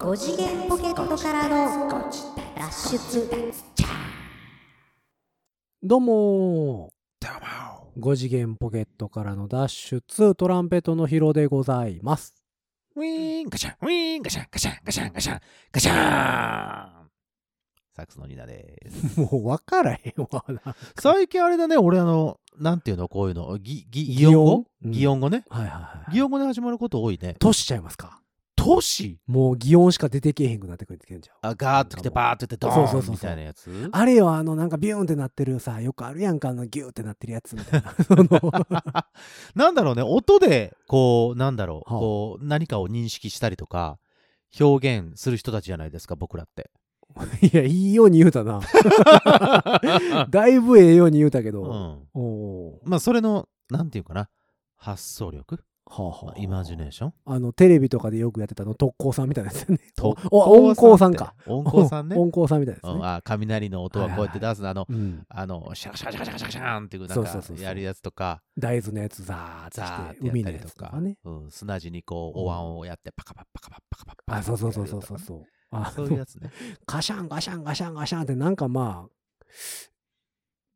5次元ポケットからの脱出。どうもどうも5次元ポケットからの脱出。トランペットのヒロでございます。ウィーンガシャン。ウィーンガシャン。ガシャンガシャン。ガシャン。ガシャンサックスのニナです。もう分からへんわな最近あれだね、俺あの、なんていうの、こういうの、ぎ、ぎ、擬音？語？うん。擬音語ね。はいはいはい擬音語で始まること多いね。としちゃいますか？都市？もう擬音しか出てけえへんくなってくるってんじゃん。あ、ガーッと来てバーッと来てドそうそうそうそう。ーンみたいなやつ？あれよあのなんかビューンってなってるさよくあるやんかあのギューってなってるやつみたいな。その。なんだろうね、音で、こう、なんだろう、はあ。こう、何かを認識したりとか、表現する人たちじゃないですか、僕らって。いやいいように言うたな。だいぶええように言うたけど、うん。おおまあ、それの、なんていうかな、発想力、はあはあイマジネーションあのテレビとかでよくやってたの特攻さんみたいなやつよね。音工さんか。音工さんね。音工さんみたいなやつね、うんあ雷の音はこうやって出すの、あの、うん、あの、シャカシャカシャカシャカシャカシャンっていうなんかやるやつとか、大豆のやつザーザーっして海のやったりとか、つとかねうん、砂地にこう、お椀をやってパカパッパカパッパカパッパカあそうそうそうそうそうう。そうあそういうやつね。ガシャンガシャンガシャンガシャンってなんかまあ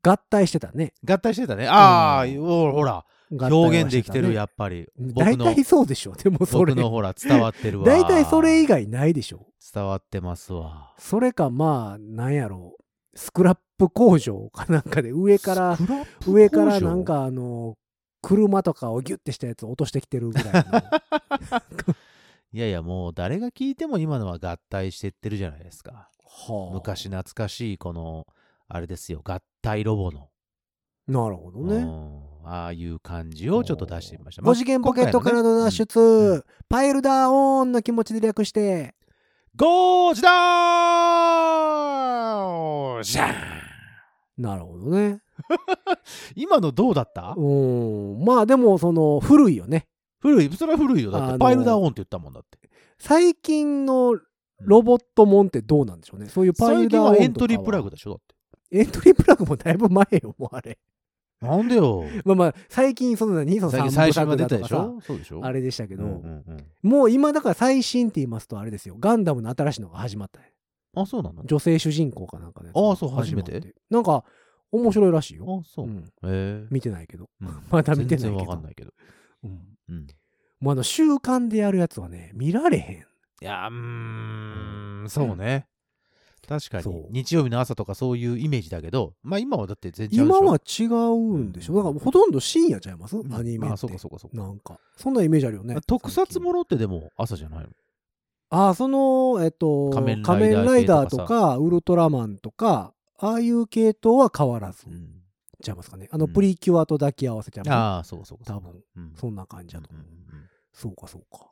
合体してたね合体してたね。ああ、うんおほら、合体は表現できてる、やっぱり。大体そうでしょでもそれ僕のほら、伝わってるわ。大体それ以外ないでしょ伝わってますわ。それかまあなんやろうスクラップ工場かなんかで上から上からなん、かあの車とかをギュッてしたやつを落としてきてるぐらいの いやいや、もう誰が聞いても今のは合体してってるじゃないですか。はあ昔懐かしい、この、あれですよ、合体ロボの。なるほどね。うん。ああいう感じをちょっと出してみました。5次元ポケットからの脱出、うん。パイルダーオンの気持ちで略して。ゴージダーじゃんなるほどね。今のどうだった？うん。まあでもその古いよね。古い、それは古いよ。だって、パイルダーオンって言ったもんだって。最近のロボットもんってどうなんでしょうね。そういうパイル最近ダーオンとかはエントリープラグでしょ？だって。エントリープラグもだいぶ前よもうあれ。なんでよ。まあまあ最近その何その最近三最出たでしょ？そうでしょ？あれでしたけど、うんうんうん。もう今だから最新って言いますとあれですよ。ガンダムの新しいのが始まったねあ、そうなの？女性主人公かなんかねああそう初めて？なんか面白いらしいよ、あ、そう。う。ん、へえ。見てないけど。うん。まだ見てないけど。全然わかんないけど。うん。うん。もうあの習慣でやるやつはね見られへん。いや、うーん、そうね。確かに。そう。日曜日の朝とかそういうイメージだけど、まあ今はだって全然今は違うんでしょ。だからほとんど深夜ちゃいます、アニメって。あ、そうかそうかそうか。なんか。そんなイメージあるよね。特撮ものってでも朝じゃないの？ああそのえっと仮面ライダーとかウルトラマンとかああいう系統は変わらずうん。ちゃいますかね。あのうん。プリキュアと抱き合わせちゃいます？ああ、そうかそうか。多分。うん。そんな感じだと思う、うんうんうん。そうかそうか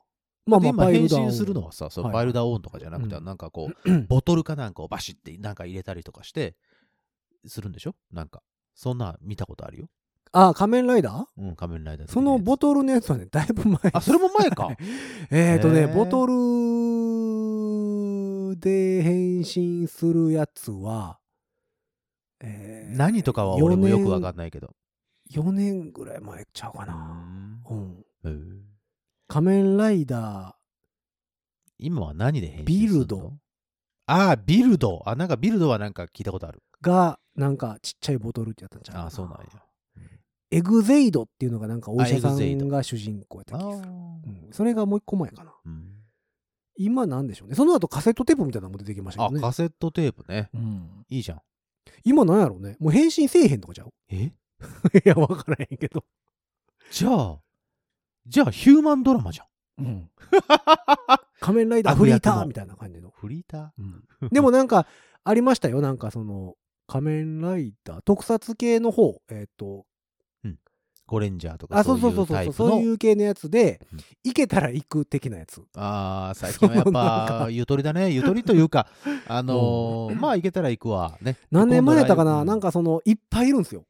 まあまあで今変身するのはさ、そうはいパイルダーオンとかじゃなくて、うん。なんかこう、ボトルかなんかをバシってなんか入れたりとかして、するんでしょ？なんか。そんな見たことあるよ。ああ仮面ライダー？うん、仮面ライダー的そのボトルのやつはねだいぶ前。あ、それも前か。えっとねボトルで変身するやつは、えー何とかは俺もよくわかんんないけど。4年ぐらい前ちゃうかな、うん、へー仮面ライダ今は何で変身するの？ビルド。ああ、ビルド。あ、なんかビルドはなんか聞いたことある。ーがなんかちっちゃいボトルってやったんちゃうああ、そうなんや。エグゼイドっていうのがなんかお医者さんが主人公やったあ気がする、ー。うん、それがもう一個前かな。うん。今なんでしょうね。その後カセットテープみたいなのも出てきましたあ、けどね。カセットテープね。うん、いいじゃん。今なんやろうね。もう変身せえへんとかちゃう？え？いや分からへんけど、じゃあ、じゃあヒューマンドラマじゃん。うん、仮面ライダーフリーターみたいな感じの、フリータうん。でもなんかありましたよ。なんかその仮面ライダー特撮系の方えっ、とーゴレンジャーとかあそそううそう。そうそう。そういう系のやつで、うん。行けたら行く的なやつ。ああ、最近はやっぱ、ゆとりだね。ゆとりというか、あのー まあ、行けたら行くわ。ね。何年前やったかな、なんかそのいっぱいいるんですよ。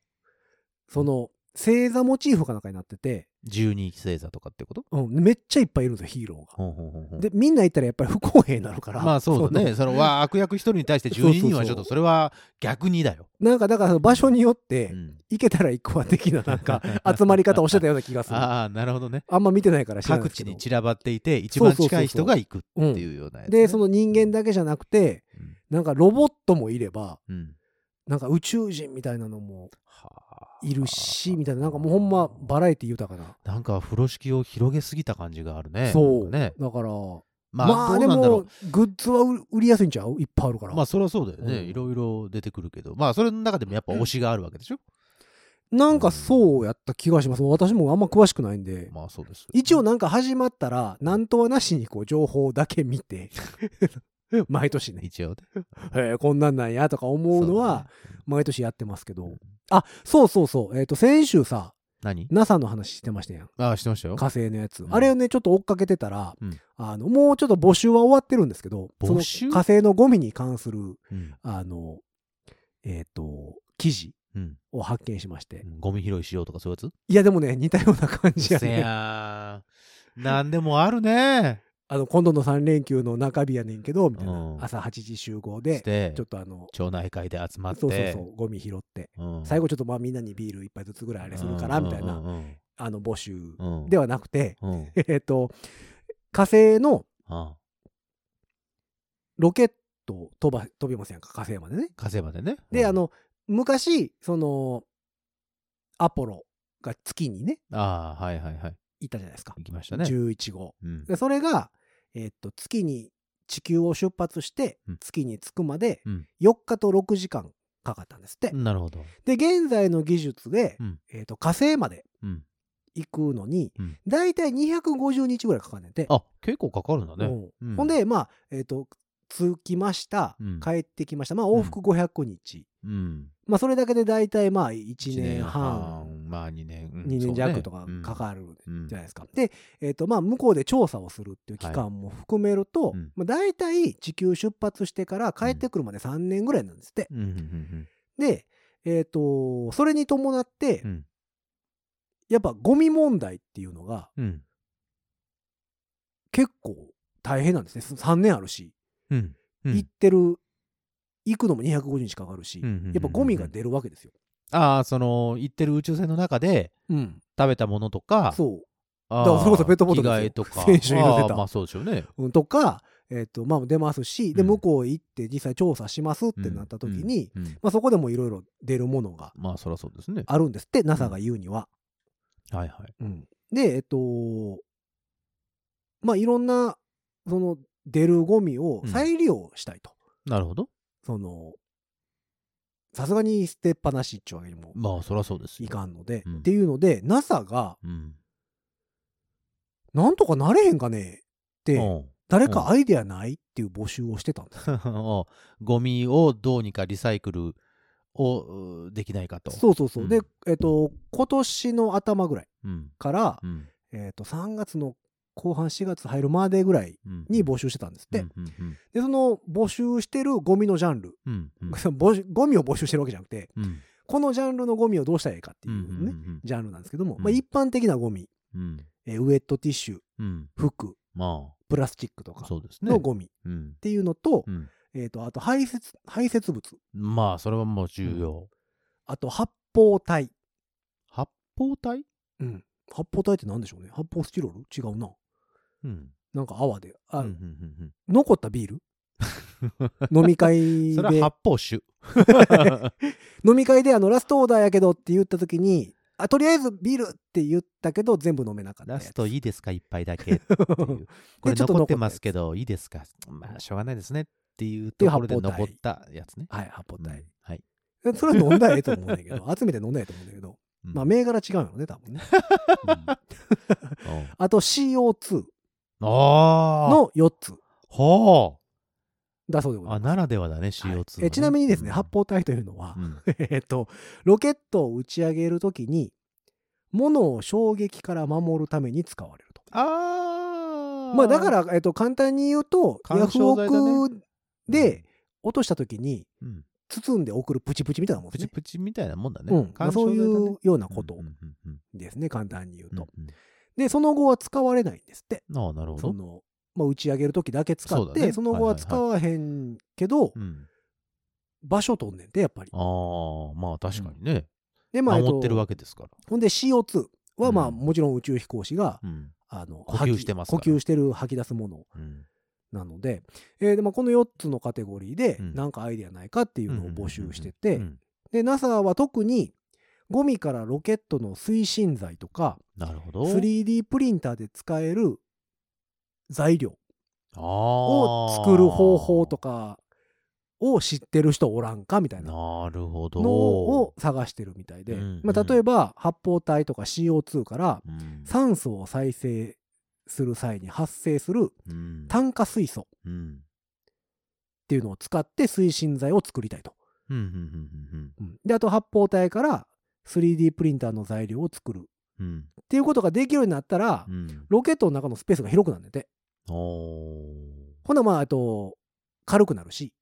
その星座モチーフかなんかになってて十二星座とかってこと？うん、めっちゃいっぱいいるんですよ、ヒーローが。ほうほうほうほうで、みんな言ったらやっぱり不公平になるから。まあそうだね。そのわ悪役一人に対して12人はちょっとそれは逆にだよ。のなんか、だから場所によって、うん行けたら行くわ的ななんか 集まり方をしてたような気がする。あああ、なるほどね。んま見てないから知らない各地に散らばっていて、一番近い人が行くってうんいうようなやつね。で、その人間だけじゃなくて、うんなんかロボットもいれば、うん。なんか宇宙人みたいなのもはあいるし、みたいな、なんかもうほんまバラエティ豊かな。なんか風呂敷を広げすぎた感じがあるね。そう。ね。だから、まあ、まあでも、グッズは売売りやすいんちゃう？いっぱいあるから。う。まあ、それはそうだよね。うんいろいろ出てくるけど。まあ、それの中でもやっぱ推しがあるわけでしょ？なんかそうやった気がします。私もあんま詳しくないんで。まあ、そうです。一応なんか始まったら、なんとはなしにこう情報だけ見て、毎年ね、一応ね。えーこんなんなんやとか思うのは、毎年やってますけど。あ、そうそうそう。えっ、と、先週さ、何？NASA の話してましたやん。ああ、してましたよ。火星のやつ。うんあれをね、ちょっと追っかけてたら、うんあの、もうちょっと募集は終わってるんですけど、その募集火星のゴミに関する、うん。あの、えっ、と、記事うん。を発見しまして。ゴミ拾いしようとかそういうやつ？いや、でもね、似たような感じやせね。なんでもあるね。あの、今度の3連休の中日やねんけど、みたいな。うん朝8時集合しで、てちょっとあの、町内会で集まって。そうそうそう、ゴミ拾って。うん最後ちょっとまあみんなにビール一杯ずつぐらいあれするから、みたいな、うんうんあの、募集うんうんではなくて、うんうん えっと、火星のロケットを飛ば、飛びますやんか、火星までね。火星までね。で、うんあ、の、昔、その、アポロが月にね、ああ、はいはいはい。行ったじゃないですか。行きましたね。11号。うんでそれが、えっと、月に、地球を出発してうん、月に着くまでうん、4日と6時間かかったんですって。なるほど。で、現在の技術でうん、えっと、火星までうん。行くのにうん、だいたい250日ぐらいかかんねんて。あ、結構かかるんだね。ほんで、まあ、えっと、着きましたうん。帰ってきました。まあ、往復500日。うん。まあ、それだけで大体まあ、1一年半、。まあ2年。うん。2年弱とかかかるうん。じゃないですか。で、えっと、まあ、向こうで調査をするっていう期間も含めるとうん、まあ、大体地球出発してから帰ってくるまで3年ぐらいなんですって。うん。うん。うん。で、えっと、それに伴ってう、ん。やっぱゴミ問題っていうのがうん。結構大変なんですね。3年あるし、うん。うん。行ってる、行くのも250日かかるし、うん。うん。うん。うん。やっぱゴミが出るわけですよ。ああ、その、行ってる宇宙船の中でうん。食べたものとか、そう。だからそれこそペットボトルですよ着替えとか。先週言ってたあーまあそうでしょうね。うんとか、えっ、と、まあ出ますし、で、うん向こう行って実際調査しますってなった時に、うんうんまあそこでもいろいろ出るものがまあそりゃそうですね。あるんですって、NASA が言うには。はいはい。うんで、えっ、と、まあいろんな、その出るゴミを再利用したいと。なるほど。その、さすがに捨てっぱなしっちゅうわけにもまあそりゃそうですよいかんので、うんっていうので、NASA が、うん。なんとかなれへんかねって、うん誰かアイデアないっていう募集をしてたんです。ゴミをどうにかリサイクルをうできないかと。そうそうそう。うんで、えっ、と、今年の頭ぐらいうん。から、うん。えっ、と、3月の後半4月入るまでぐらいうんに募集してたんですって。うんうんで、その募集してるゴミのジャンル、うんうん。ゴミを募集してるわけじゃなくて、うん。このジャンルのゴミをどうしたらいいかってうんいうね、うん。ジャンルなんですけども、うん。まあ、一般的なゴミ、うん。えーウェットティッシュ、うん。服、まプラスチックとあか。のゴミっうん。ていうのと、うん。えっ、と、あと排泄、排泄物、まあそれはもう重要。あと発泡体。発泡体？うん。発泡体って何でしょうね。発泡スチロール？違うな。うん。なんか泡で。あ、うんうんうん残ったビール？飲み会うんそれでは発泡酒。飲み会であのラストオーダーやけどって言った時にあとりあえずビールって言ったけど全部飲めなかったラストいいですか？一杯だけっていう。これちょっと残ってますけどいいですか？まあしょうがないですねっていうところで残ったやつね。はい発泡うん体、はい。それは飲んだらええと思うんだけど集めて飲んだらええと思うんだけど、うんまあ銘柄違うよね多分ねうんあと CO2 ああ。の。4つ。ほだそうでごう。あ、ざいます。ならではだね、はい CO2 ね。えちなみにですね、うん。発泡体というのは、うん。えっとロケットを打ち上げる時に物を衝撃から守るために使われると。ああ。まあだか、ら、えっと、簡単に言うと、ヤ緩フオクで落とした時にうん。包んで送るプチプチみたいなもんですね。プチプチみたいなもんだね。うん。まあそういうようなことうんうんうんうんですね、簡単に言うと。うんで、その後は使われないんですって。うんああ、なるほど。その、まあ、打ち上げる時だけ使って、そねその後は使わへんけど、うん。場所取んねんて、やっぱり。ああ、まあ確かにね。で、まあ、えっと守ってるわけですから。ほんで CO2 は、まあ、うんもちろん宇宙飛行士が、うん。あの、呼吸してます呼吸してる吐き出すものうん。なので、えーでまあ、この4つのカテゴリーで、うんなんかアイデアないかっていうのを募集してうてで、NASA は特に、ゴミからロケットの推進剤とか、なるほど。3D プリンターで使える材料をを作る方法とかを知ってる人おらんかみたいななるほど。のを探してるみたいで、うんまあ、例えば発泡体とか CO2 からうん、酸素を再生する際に発生するうん炭化水素っうん。ていうのを使って推進剤を作りたいと。うんうんうんうんであと発泡体から 3D プリンターの材料を作るっうんうん。ていうことができるようになったら、うん。ロケットの中のスペースが広くなるんでてほなまああと軽くなるし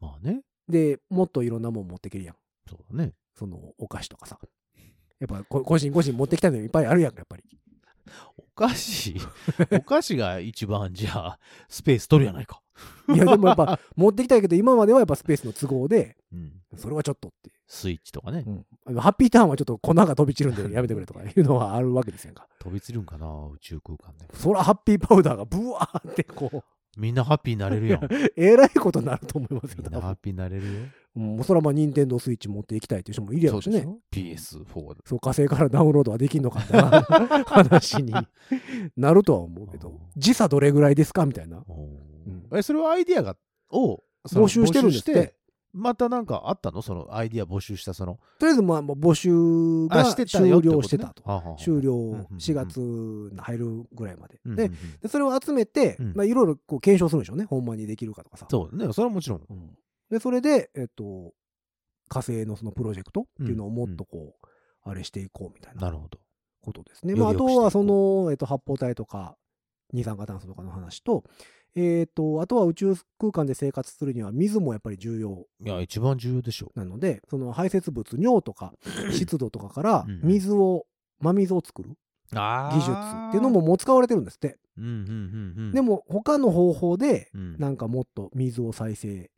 まあね。でもっといろんなもん持ってけるやんそうだね。そのお菓子とかさやっぱこ個人個人持ってきたのいっぱいあるやんかやっぱりお菓子、お菓子が一番じゃあ、スペース取るやないか。いやでもやっぱ持ってきたいけど今まではやっぱスペースの都合でうん。それはちょっとってスイッチとかね。うん、ハッピーターンはちょっと粉が飛び散るんでやめてくれとかいうのはあるわけですやんか。飛び散るんかな宇宙空間で。そらハッピーパウダーがブワーってこみんなハッピーになれるやん。う、えらいことになると思いますよ。みんなハッピーになれるよ。うん、そらまあ、任天堂スイッチ持っていきたいという人もいるやろうしね。そうでしょ ?PS4 で。そう、火星からダウンロードはできんのかって話に なるとは思うけど、時差どれぐらいですかみたいな。え、それはアイディアが、を、募集してるんですってまたなんかあったの？そのアイディア募集したその。とりあえずまあ、まあ募集あ、が終了してたと。終了うんうんうん4月に入るぐらいまで。でで、それを集めて、うんまあ、いろいろこう検証するんでしょうね。ほんまにできるかとかさ。そうね。それはもちろん。うんで、それで、えっと、火星のそのプロジェクトっていうのをもっとこう、あれしていこうみたいななるほど。ことですね。まあ、あとはその、えっと、発泡体とか、二酸化炭素とかの話と、えっと、あとは宇宙空間で生活するには水もやっぱり重要いや、一番重要でしょなので、その排泄物、尿とか湿度とかからうん水を、真水を作る技術っていうのももう使われてるんですって。うんうんうんうん。でも、他の方法で、うん、なんかもっと水を再生で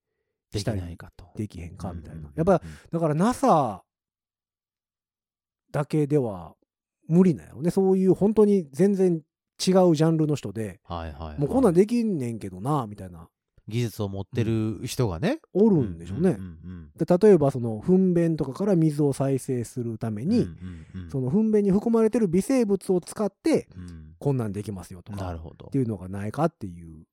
きしたりないかと。できへんかみたいうんうん。なやっぱ、だから NASA だけでは無理なんやろね。そういう本当に全然違うジャンルの人で、はいはいはい。もうこんなんできんねんけどな、みたいな、技術を持ってる人がね？おるんでしょうね。んんで例えば、その、糞便とかから水を再生するためうん。に、うんうんうんその糞便に含まれてる微生物を使って、うんこんなんできますよとか、なるほどって。いうのがないかっていう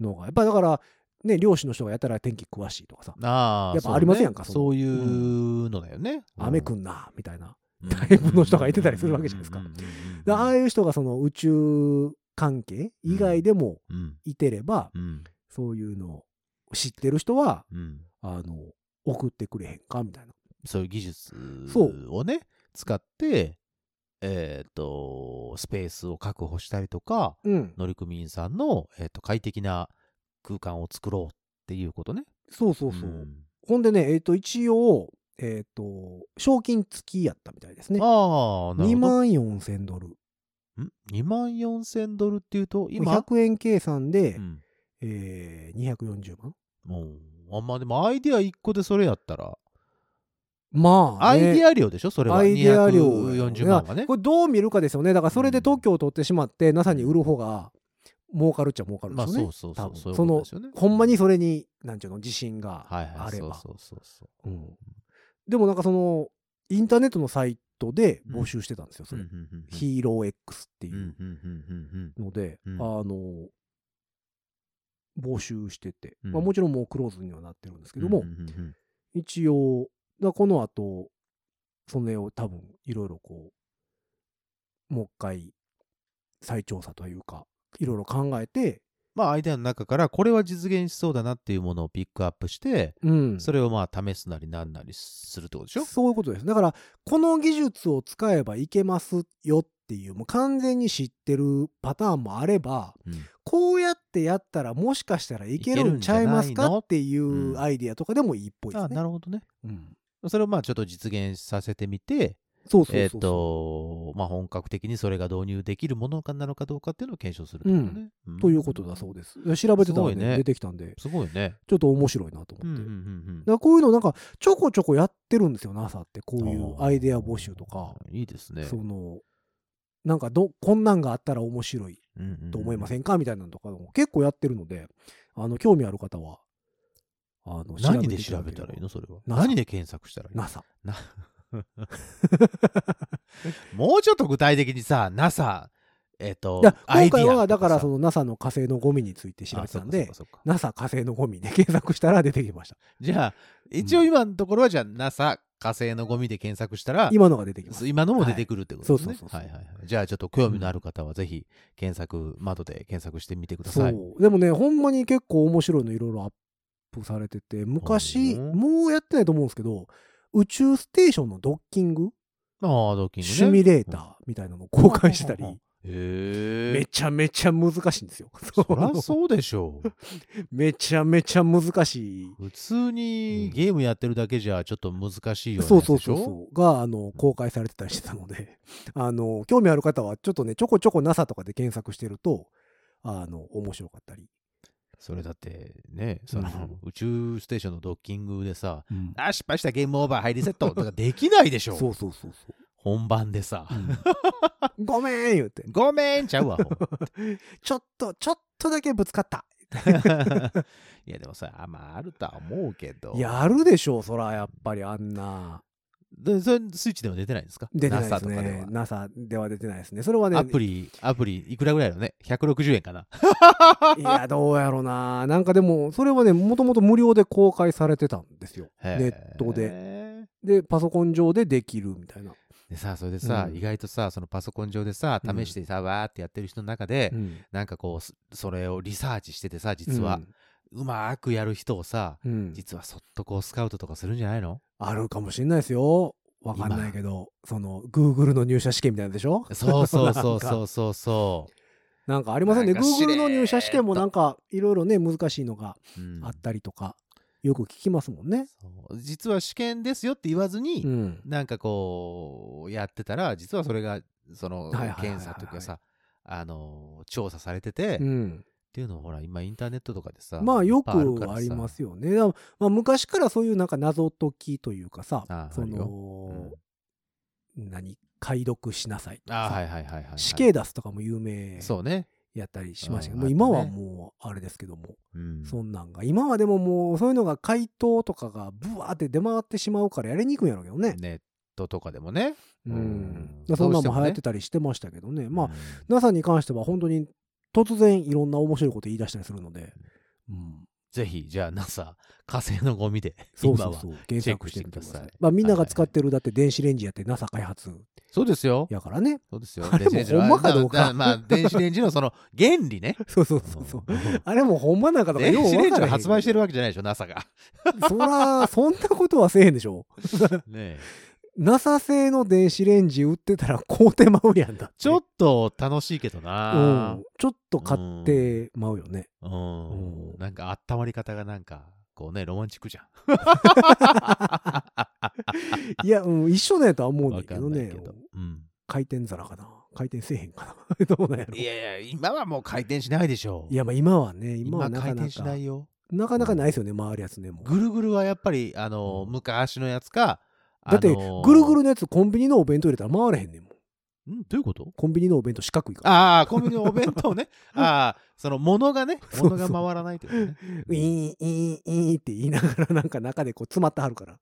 のが、やっぱだから、ね、漁師の人がやったら天気詳しいとかさ、やっぱありますやんかそう,、そのいうのだよね。雨くんな、みたいな。タイプの人がいてたりするわけじゃないですかでああいう人がその宇宙関係以外でもいてれば、うんそういうのを知ってる人は、うんあの、送ってくれへんかみたいな。そういう技術をね、使って、えっ、と、スペースを確保したりとか、うん。乗組員さんの、えー、と快適な空間を作ろうっていうことね。そうそうそう。んほんでね、えっ、と、一応、えっ、と、賞金付きやったみたいですね。ああ、なる2ほど。万4千ドル。ん ?2 万4千ドルっていうと、今、100円計算で、うん、えー、240万もう、あんまあでもアイディア1個でそれやったら、まあ、アイディアア料でしょ？それは。アイデア量240万がね。これどう見るかですよね。だからそれで特許を取ってしまって、NASA に売る方が儲かるっちゃ儲かるんまあですよね。そうそうそう。そうそのね。ほんまにそれに、なんちゅうの、自信がはいはい。あれば。そうそうそうそう。うんでもなんかその、インターネットのサイトで募集してたんですよ、それ。ヒーロー X っていう。ので、うん。あの、募集してて、うん。まあもちろんもうクローズにはなってるんですけうんども、一応、だこの後、それを多分いろいろこう、もう一回再調査というか、いろいろ考えて、まあアイデアの中からこれは実現しそうだなっていうものをピックアップして、うん。それをまあ試すなりなんなりするってことでしょそういうことです。だから、この技術を使えばいけますよっていう、もう完全に知ってるパターンもあれば、うんこうやっってやったらもしかしたらいけるんちゃいますかっていうんうアイディアとかでもいいっぽいですあね。なるほどね。うんそれをまあちょっと実現させてみて、そうそうそうえっ、と、まあ本格的にそれが導入できるものかなのかどうかっていうのを検証するとね。ん。ということだそうです。調べてたらねね。出てきたんで、すごいね。ちょっと面白いなと思って。うんうんうんだからこういうのなんかちょこちょこやってるんですよ NASA って。こういうアイデア募集とか、いいですね。そのなんかどこんなんがあったら面白いと思いませんか？みたいなのとかも結構やってるのであの興味ある方はあの何で調べたらいいの？それは。何で検索したらいいの？NASA な もうちょっと具体的にさ、NASA、えっ、といや、アイディア今回はだからその NASA の火星のゴミについて調べてたんで NASA 火星のゴミで検索したら出てきました。じゃあ、一応今のところはじゃあ NASA 火星のゴミで検索したら、今のが出てきます。今のも出てくるってことですね。はい。そうそうそうそう。はいはいはい。じゃあちょっと興味のある方はぜひ検索、窓で検索してみてくだそさい。う。でもねほんまに結構面白いのいろいろアップされてて昔うんもうやってないと思うんですけど宇宙ステーションのドッキング？ああ、ドッキングね。シミュレーターみたいなのを公開してたり、へえ。めちゃめちゃ難しいんですよ。そらそうでしょう。めちゃめちゃ難しい。普通にゲームやってるだけじゃちょっと難しいようなそうそうそうそう。が、あの、公開されてたりしてたので、あの、興味ある方は、ちょっとね、ちょこちょこ NASA とかで検索してると、あの、面白かったり。それだってね、その、うん宇宙ステーションのドッキングでさ、うんあ、失敗したゲームオーバー、ハイリセットとかできないでしょ。そうそうそうそう。本番でさ。ごめん言うて。ごめんちゃうわ。ちょっと、ちょっとだけぶつかった。いや、でもさ、あまあ、あるとは思うけど。やるでしょう、そら、やっぱりあんな。で、それスイッチでも出てないんですか？出てないで NASA すとかでねは。。NASA では出てないですね。それはね、アプリ、アプリ、いくらぐらいだろうね ?160 円かな。いや、どうやろうな。なんかでも、それはね、もともと無料で公開されてたんですよ。へネットで。で、パソコン上でできるみたいな。でさ、それでさ、うん意外とさ、そのパソコン上でさ、うん試してさ、わーってやってる人の中で、うんなんかこうす、それをリサーチしててさ、実は、うまーくやる人をさ、うん、うん実はそっとこうスカウトとかするんじゃないの？あるかもしれないですよ。わかんないけど、その、Google の入社試験みたいなのでしょ？そうそうそうそうそうそ なんかありませんね？なんかしれーっ Google の入社試験もなんか、いろいろね、難しいのがう。うんあったりとか、よく聞きますもんね。実は試験ですよって言わずに、うん。なんかこう、やってたら、実はそれが、その、検査というかさ、あの、調査されてて、っうん。ていうのをほら、今インターネットとかでさ、まあよくありますよね。まあ、昔からそういうなんか謎解きというかさあ、そあるよの、何解読しなさいとか。死刑出すとかも有名そうね。やったりしましたけど、うんもう今はもうあれですけども、うん。そんなんが今はでももうそういうのが回答とかがブワーって出回ってしまうからやりにくいんやろうけどね。ネットとかでもね。うんうんそんなんも流行ってどたりしてましたけどね。まあ、うん NASA に関しては本当に突然いろんな面白いこと言い出したりするので、うん、ぜひ、じゃあ NASA、火星のゴミで、今はそうそうそう検索してください。まあみんなが使ってるだって電子レンジやって NASA 開発そうですよ。やからね。そうですよ。あれも電子レンジのほんまかどうかまあ、電子レンジのその原理ね。そうそうそうそう。うんあれもほんまなんかとか電子レンジを発売してるわけじゃないでしょ、NASA が。そら、そんなことはせえへんでしょ。ねえ NASA 製の電子レンジ売ってたら買うてまうやんだ。ちょっと楽しいけどうな。ん。ちょっと買ってまうよね。うんうんなんか温まり方がなんか、こうね、ロマンチックじゃん。いや、うん、一緒なんやとは思うんだけどねけど。。うん回転皿かな回転せえへんかな どうなんやろいやいや、今はもう回転しないでしょ。いや、まあ今はね、今今はなかな回転しなか、いよ。なかなかないですよね、回るやつね、もう。ぐるぐるはやっぱり、あの、うん昔のやつか、だって、あのーぐるぐるのやつコンビニのお弁当入れたら回れへんねんもん。んどういうこと？コンビニのお弁当四角いから。ああ、コンビニのお弁当ね。ああ、その物がね、そうそう物が回らないってことね。ウィーン、イーン、イーンって言いながら なんか中でこう詰まってはるから。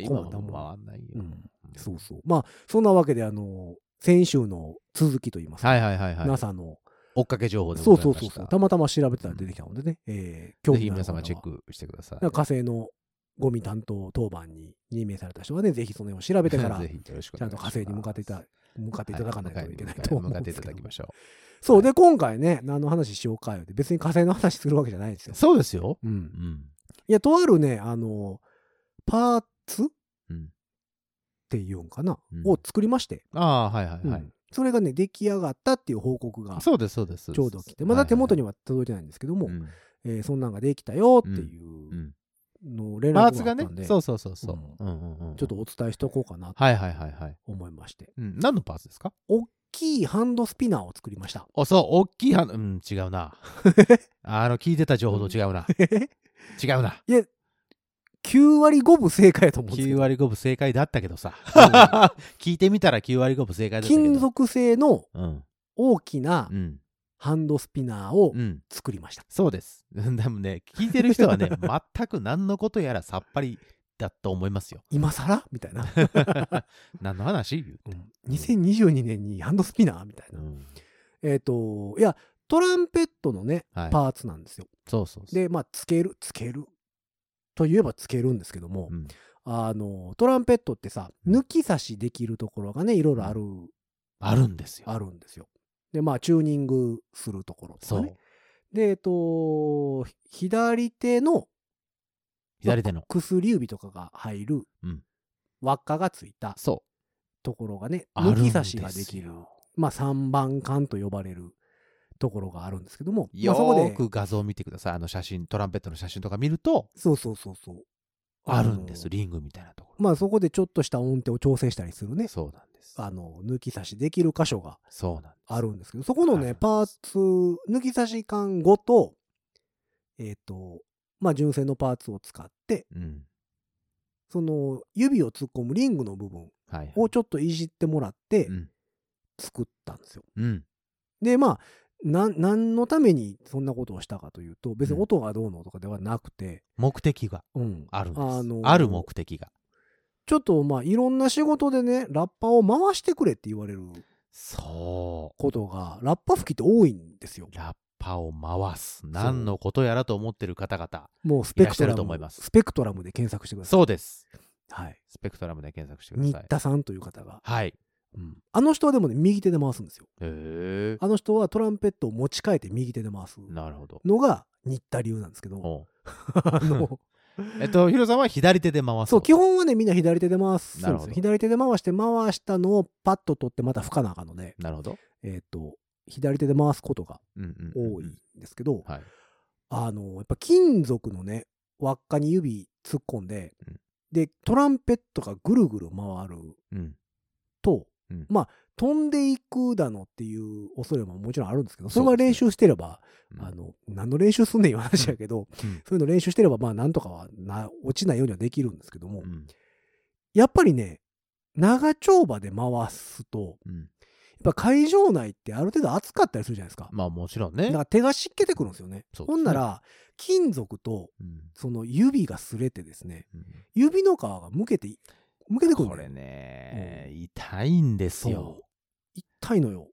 今も回んないよ。うんそうそう。まあ、そんなわけで、あの、先週の続きといいますか、はいはいはいはい。NASA の、追っかけ情報でそうございました。そうそうそう、たまたま調べてたら出てきたのでね、えー、興ぜひ味のある方は皆様チェックしてください。なんか火星のゴミ担当当番に任命された人はね、ぜひその辺を調べてから、ちゃんと火星に向かっていた向かっていただかないといけないと思うん向かっていたですけどだきましょそう、で、今回ね、何の話しようかよって、別に火星の話するわけじゃないですよう。。そうですよ。うんう。ん。いや、とあるね、あの、パーツっうん。ていうんかな、うんを作りまして、ああ、はいはいはい。うんそれがね、出来上がったっていう報告がそうです、そうです。ちょうど来て、まだ手元にはは届いてないんですけども、えーそんなんができたよってうんいううんのを連パー絡があったんで、ツがね、そうそうそうそうう。うんうんうんちょっとお伝えしとこうかなとはいはいはいはい。思いまして、うん、何のパーツですか？大きいハンドスピナーを作りました。お、そう、大きいはうん、違うな。あの、聞いてた情報と違うな。違うな。いや、9割5分正解やと思うんですけ9ど、割5分正解だったけどさ。聞いてみたら9割5分正解だったけど。金属製のうん。大きなうん。ハンドスピナーをうん。作りました。そうです。でもね、聞いてる人はね、全く何のことやらさっぱりだと思いますよ。今更？みたいな。何の話？言ううん2022年にハンドスピナーみたいな。うん。えっ、と、いや、トランペットのね、はい。パーツなんですよ。そうそうそう。で、まあ、つける、つける。といえばつけるんですけども、うん、あの、トランペットってさ、抜き差しできるところがね、いろいろある、あるんですよ。あるんですよ。で、まあ、チューニングするところとかね。。で、えっと、左手の左手の。薬指とかが入るうん輪っかがついたそところがね、抜き差しができるまあ、3番管と呼ばれるところがあるんですけども、まよあ、そこでー、く画像を見てください。あの写真、トランペットの写真とか見ると、そうそうそうそう。あるんです。のリングみたいなところ。まあ、そこでちょっとした音程を調整したりするね、そう。あの、抜き差しできる箇所が。あるんですけど、そこのね、パーツ、抜き差し管ごと、えっ、と、まあ、純正のパーツを使って、うん。その指を突っ込むリングの部分。をちょっといじってもらってうん。作ったんですよ。うん。で、まあ、な何のためにそんなことをしたかというと、別にうん音がどうのとかではなくて、目的がうん。あるんです。あのある目的が。ちょっとまあ、いろんな仕事でね、ラッパを回してくれって言われるそことが、ラッパ吹きって多いんですよう。。ラッパを回す。何のことやらと思ってる方々。もうスペクトラムると思いますスペクトラムで検索してください。そうです。はい。スペクトラムで検索してくだ新さい。田さんという方が。はい。うんあの人はでもね、右手で回すんですよ。へえ。あの人はトランペットを持ち替えて右手で回すなるほど。のが新田流なんですけど、あの、えっと、ヒロさんは左手で回す。そう、基本はね、みんな左手で回すんなるほど。左手で回して、回したのをパッと取ってまた吹かなあかんので、なるほど。えっ、と、左手で回すことがうんうんうんうん多いんですけど、はい。あの、やっぱ金属のね、輪っかに指突っ込んで、うんで、トランペットがぐるぐる回るうん。と、うんまあ、飛んでいくだのっていう恐れももちろんあるんですけど、それは練習してれば、うんあの、何の練習すんねんいう話やけど、うんそういうの練習してれば、まあ、なんとかはな、落ちないようにはできるんですけども、うんやっぱりね、長丁場で回すと、うん。やっぱ会場内ってある程度暑かったりするじゃないですか。まあもちろんねだか。ら手が湿気てくるんですよね。ねほんなら、金属とうんその指が擦れてですね、うん指の皮がむけて、むけてくるんこれ。ね、痛いんですよ。。痛いのよ。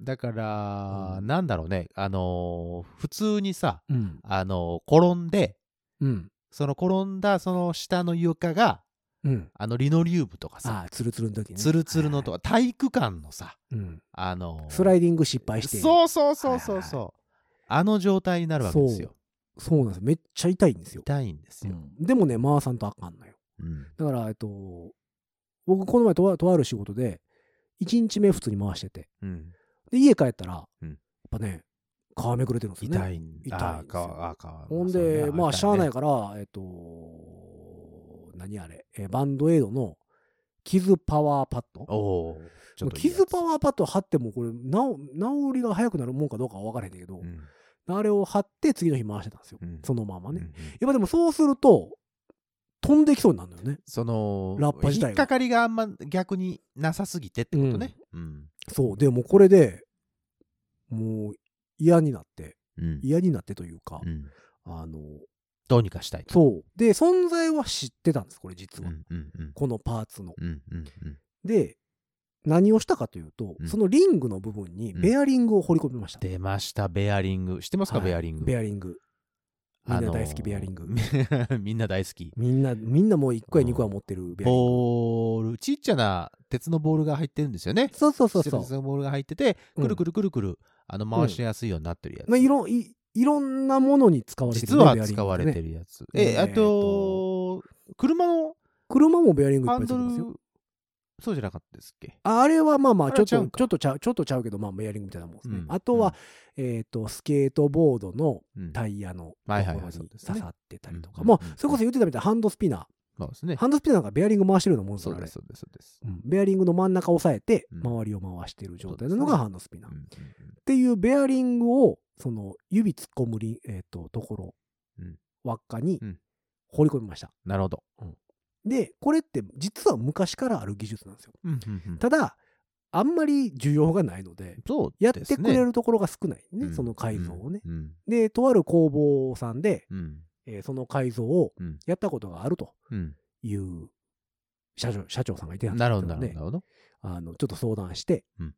だから、うんなんだろうね、あのー普通にさ、うん。あのー転んで、うん。その転んだその下の床が、うん。あのリノリウムとかさ、ツルツルの時ね。ツルツルのとはか、体育館のさ、うん。あのースライディング失敗して。そうそうそうそうはいそう、あの状態になるわけですよ。そうなんですよ。めっちゃ痛いんですよ。痛いんですよ。うんでもね、回さんとあかんのよ。うんだから、えっと、僕、この前とある仕事で、1日目普通に回してて、うん。で、家帰ったら、うん。やっぱね、皮めくれてるんですよね。痛いん痛いんほんそうね。で、まあ、しゃあない痛から、えっと、何あれ、えバンドエイドの傷パワーパッド。おおーちょっといいやつ。傷パワーパッド貼っても、これ、治治りが早くなるもんかどうかは分からへんけど、うん。あれを貼って次の日回してたんですよ。うん。そのままね。やっぱでもそうすると、飛んできそうになるのよね。そのラッパ自体が引っかかりがあんま逆になさすぎてってことね。うんそう。でもこれで、もう嫌になって、うん嫌になってというか、うんあの、どうにかしたいと。そう。で、存在は知ってたんです、これ実は。うんうんうんこのパーツの。うんうんうんで、何をしたかというと、うんそのリングの部分にベアリングを彫り込みました。出ました、ベアリング。知ってますか、はいベアリング。ベアリング。みんあのーな大好きベアリング。みんな大好き。みんな、みんなもう1個や2個は持ってるベアリング。ボール、ちっちゃな鉄のボールが入ってるんですよね。そうそうそうそう鉄。のボールが入ってて、うんくるくるくるくる、あの回しやすいようになってるやつ。まあ、いろいいろんなものに使われてる、実は使われてる。るやつ。えーえ、あと、車の車もベアリングいっぱいついてますよ。ル、そうじゃなかったですっけ？ああれはまあまああちょっとちょっとちゃうちょっとちゃうけどまあベアリングみたいなもんですね、うん。あとは、えっ、とスケートボードのうん。タイヤのところに刺さってたりとか、うんもううん。それこそ言ってたみたいなハンドスピナー、そうですね。ハンドスピナーがベアリング回してるようなもんですからあれ。そうです、そうです、そうん。ベアリングの真ん中を押さえてうん。周りを回してる状態なのがハンドスピナー、っうんうん。ていうベアリングをその指突っ込むリン、えー、とところ、うん。輪っかにうん。放り込みました、なるほど。でこれって実は昔からある技術なんですよ。うんうんうん。ただあんまり需要がないのでそうやってくれるところが少ないねうん。その改造をね、うんでとある工房さんで、うん。えーその改造をうん。やったことがあるとうん。いう社長社長さんがいてたんなるほど、ですけどねなるほど。あのちょっと相談して、うん。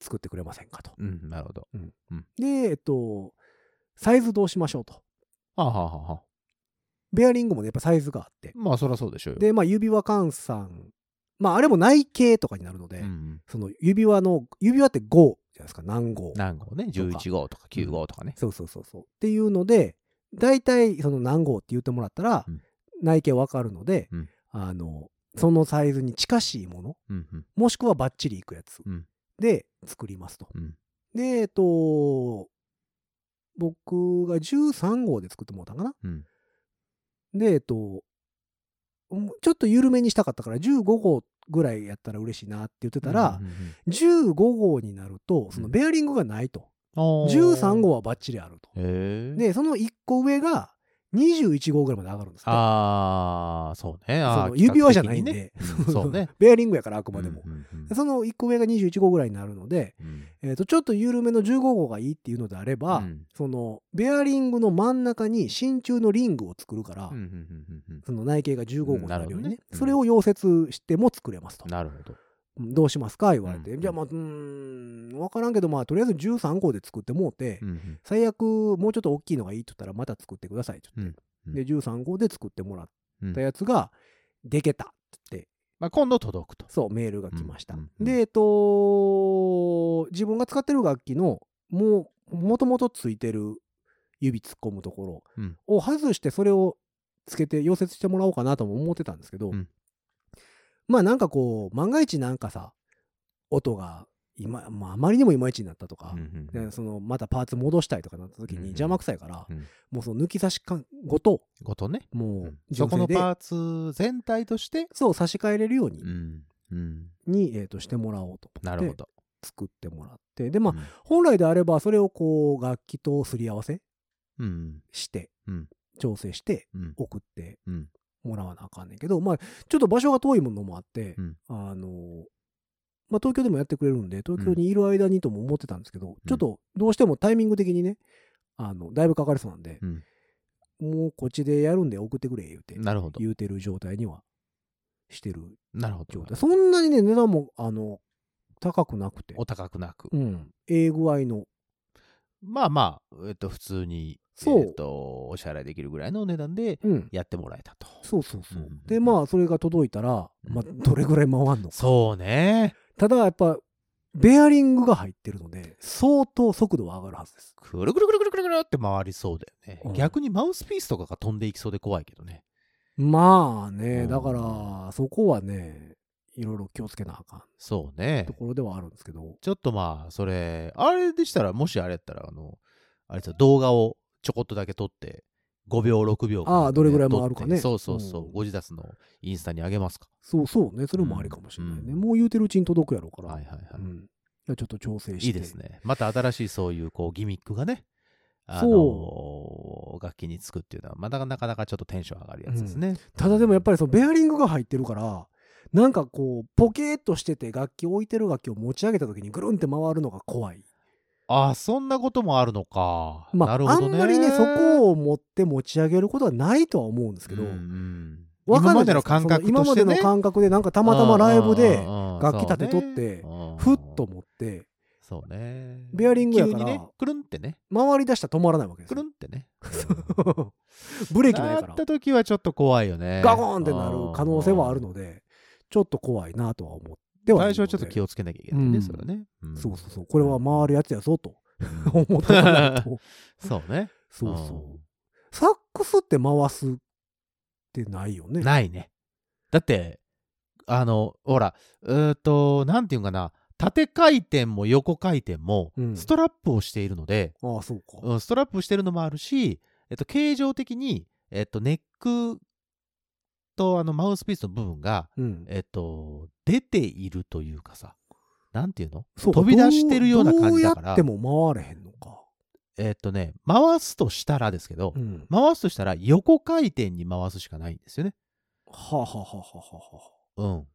作ってくれませんかと。うん、なるほど。でえっとサイズどうしましょうと。はあ、はあはベアリングもねやっぱサイズがあって。まあ、そりゃそうでしょうよ。でまあ指輪換算。まああれも内径とかになるので、うんその指輪の指輪って5じゃないですか何号何号ね、とか11号とか9号とかね。そうそうそうそう。っていうので大体その何号って言ってもらったら、うん。内径わかるので、うん。あのそのサイズに近しいものうんうん。もしくはバッチリいくやつうん。で作りますと。うん。でえっと僕が13号で作ってもらったんかな。うんでえっとうんちょっと緩めにしたかったから15号ぐらいやったら嬉しいなって言ってたら、うんうんうん15号になるとそのベアリングがないと、あー。13号はバッチリあると。で、その1個上が21号ぐらいまで上がるんですああ、そうね。あーその指輪じゃないん企で、ね うんそうね。ベアリングやからあくまでも。うんうんうんでその1個上が21号ぐらいになるので、うんえー、とちょっと緩めの15号がいいっていうのであれば、うんそのベアリングの真ん中に真鍮のリングを作るから、うんうんうんうんその内径が15号になるようにね,、ねうんそれを溶接しても作れますとうん。なるほど。うんどうしますか？言われて、うんじゃあまあうーん分からんけどまあとりあえず13号で作ってもうて、うんうん。最悪もうちょっと大きいのがいいって言ったらまた作ってくださいって言って、うんうん。で13号で作ってもらっうんたやつがでけたって。まあ、今度届くと。そうメールが来ました、でえっと自分が使ってる楽器のもうもともとついてる指突っ込むところうん。を外してそれをつけて溶接してもらおうかなとも思ってたんですけど、うんまあなんかこう万が一なんかさ音が今、まあ、あまりにもいまいちになったとか、うんうんでそのまたパーツ戻したいとかなった時うんうんに邪魔くさいから、うん。もうその抜き差しかごとごとね。もううん。そこのパーツ全体として、そう差し替えれるように,、うん。うん、にえー、としてもらおうと思ってなるほど。作ってもらってでまあ、うん。本来であればそれをこう楽器とすり合わせうん。して、うん。調整してうん。送ってうんもらわなあかんねんけどまあちょっと場所が遠いものもあって、うん。あのまあ東京でもやってくれるんで東京にいる間にとも思ってたんですけど、ちょっとどうしてもタイミング的にねあのだいぶかかりそうなんで、うん。もうこっちでやるんで送ってくれ言うてなるほど。言うてる状態にはしてるなるほど。状態。そんなにね値段もあの高くなくて。お高くなく。うん。ええ具合の。まあまあ、えっと、普通に、そうえっと、お支払いできるぐらいの値段でうんやってもらえたと。そうそうそう。うんで、まあ、それが届いたら、うんまあ、どれぐらい回んのか。そうね。ただ、やっぱ、ベアリングが入ってるので、相当速度は上がるはずです。くるくるくるくるくるくるって回りそうだよね。うん逆にマウスピースとかが飛んでいきそうで怖いけどね。まあね、うんだから、そこはね、いろいろ気をつけなあかんそうねと。ころではあるんですけど、ちょっとまあ、それ、あれでしたら、もしあれやったら、あの、あれさ、動画をちょこっとだけ撮って、5秒、6秒ああどれぐらい撮って回るかねそうそうそう。うんご自宅のインスタに上げますか？そうそうね、それもありかもしれないね。うんもう言うてるうちに届くやろうから、はいはいはい。うん、ちょっと調整して。いいですね。また新しいそういうこうギミックがね、あその楽器につくっていうのは、またなかなかちょっとテンション上がるやつですね。ただでもやっぱりそのベアリングが入ってるから、なんかこう、ポケーっとしてて楽器置いてる楽器を持ち上げた時にぐるんって回るのが怖い。ああ、そんなこともあるのか。まあ、あなるほどね。んまりね、そこを持って持ち上げることはないとは思うんですけど、うんうん今までの感覚として、ね、今までの感覚でなんかたまたまライブで楽楽器立てとってふっと持ってそうね。ベアリングやからね、くるんってね。回り出したら止まらないわけですくるよんってね。ブレーキないからなった時はちょっと怖いよね。ガコーンってなる可能性はあるのでちょっと怖いなとは思っては最初はちょっと気をつけなきゃいけないね、うん。それはね。ん。そうそうそう。これは回るやつやぞと。うん。思っておかないと。そうね。そうそう。サックスって回すってないよね。ないね。だって、あの、ほら、うーっと、なんていうんかな、縦回転も横回転もうん。ストラップをしているので、ああ、そうか。うん、ストラップしてるのもあるし、えっと、形状的に、えっと、ネックとあのマウスピースの部分が、うん。えっと、出ているというかさ、なんていうの？飛び出してるような感じだからどうやっても回れへんのか。えっとね、回すとしたらですけど、うん。回すとしたら横回転に回すしかないんですよね。はあ、はあはあはあはあ。うん。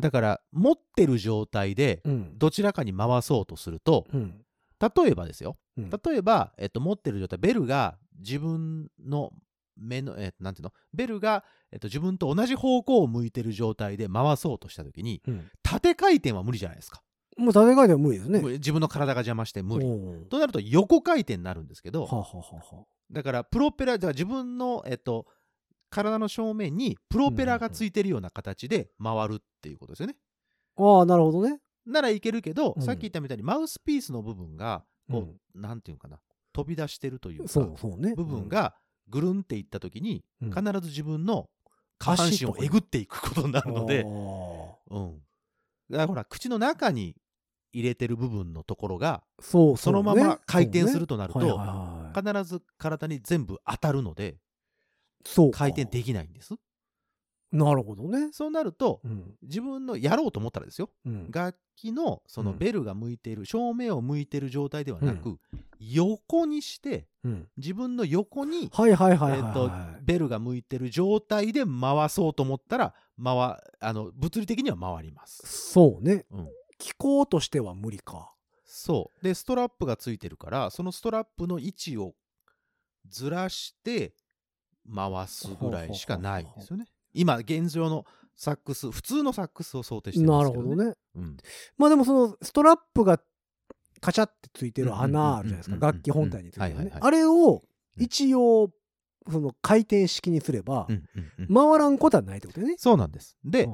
だから、持ってる状態で、うん。どちらかに回そうとすると、うん。例えばですよ。うん例えば、えっと、持ってる状態、ベルが自分の目の、えっと、なんていうの？ベルが、えっと、自分と同じ方向を向いてる状態で回そうとしたときに、うん。縦回転は無理じゃないですか。もう縦回転は無理ですね。自分の体が邪魔して無理。理となると横回転になるんですけど、はあ、はあは。だからプロペラ、だから自分の、えっと、体の正面にプロペラがついてるような形で回るっていうことですよね。ああ、なるほどね。ならいけるけど、うんさっき言ったみたいにマウスピースの部分が、こう、なんていうかな、飛び出してるというか、そうそうね。部分がぐるんっていった時に、うん。必ず自分の下半身をえぐっていくことになるので、あうん。だからほら、口の中に入れてる部分のところが、ーそうそのまま回転するとなると必ず体に全部当たるので、回転できないんです。なるほどね。そうなると、うん。自分のやろうと思ったらですよ、うん。楽器のそのうんベルが向いている、正面を向いている状態ではなく、う横にして、うん。自分の横に。ベルが向いてる状態で回そうと思ったら、回、あの、物理的には回ります。そうね。うん。気候としては無理か。そう。で、ストラップがついてるから、そのストラップの位置をずらして回すぐらいしかないんですよね。今、現状のサックス、普通のサックスを想定してまなすけどね。るほどね。うん。まあでもそのストラップがカチャってついてる穴あるじゃないですか。うんうんうんうん楽器本体についてるね。あれを一応、その回転式にすればう、んうんうん回らんことはないってことだよね。そうなんです。で、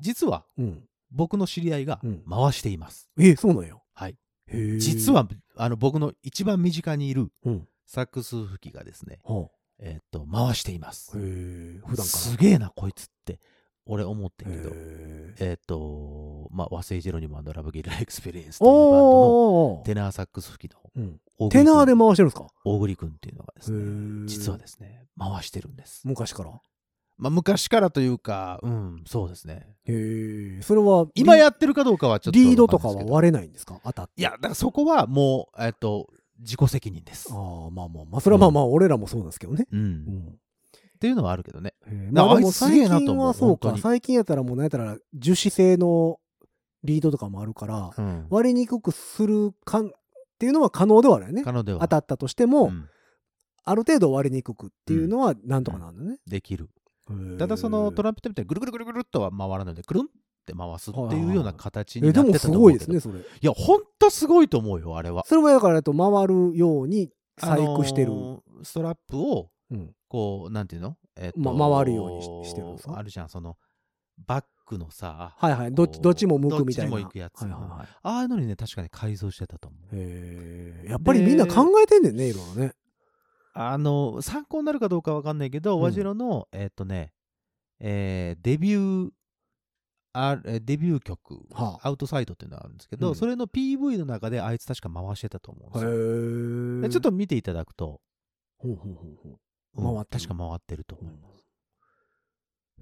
実はうん。僕の知り合いがうん回しています。え、そうなんよ。はい。へえ。実は、あの、僕の一番身近にいるうん。サックス吹きがですね、はえーっと、回しています。普段から。すげえな、こいつって、俺思ってんけど、へええーっと、まあ、和製ジェロニモラブゲリラエクスペリエンスというバンドのテナーサックス吹きのうんテナーで回してるんですか？大栗君っていうのがですへね、ー実はですね、回してるんです。昔から？まあ、昔からというか、うん、そうですね。へえ。それは、今やってるかどうかはちょっと。リードとかは割れないんですか？当たって。いや、だからそこはもう、えっと、自己責任です。ああ、まあまあまあ、それはまあまあ、俺らもそうなんですけどね。うん。うん。っていうのはあるけどね。まああいつすげえ最近はそうか。最近やったらもうなんやったら樹脂製のリードとかもあるから、うん。割れにくくするかんっていうのは可能ではあるよね。可能では。当たったとしても、うんある程度割れにくくっていうのはなんとかなんだね。できる。ただそのトランペットみたいにぐるぐるぐるぐるっとは回らないので、くるんって回すっていうような形になってたすごいと思うけど。ですね、それ。いや、ほんとすごいと思うよ、あれは。それもだからと回るように細工してる。あのーストラップを、うんこう、なんていうの？えっとま回るようにししてるんですか？あるじゃん、その、バックのさ、はいはい。どっちどっちも向くみたいな。どっちも行くやつはいはいはい。ああいうのにね、確かに改造してたと思う。へえ。やっぱりみんな考えてんねんね、いろいろね。あの、参考になるかどうかわかんないけど、うんワジロの、えっとね、えーデビュー、あえデビュー曲、はあアウトサイドっていうのがあるんですけど、うんそれの PV の中であいつ確か回してたと思うんですよ。ちょっと見ていただくと、ほうほうほうほう。うん回ってる確か回ってると思います。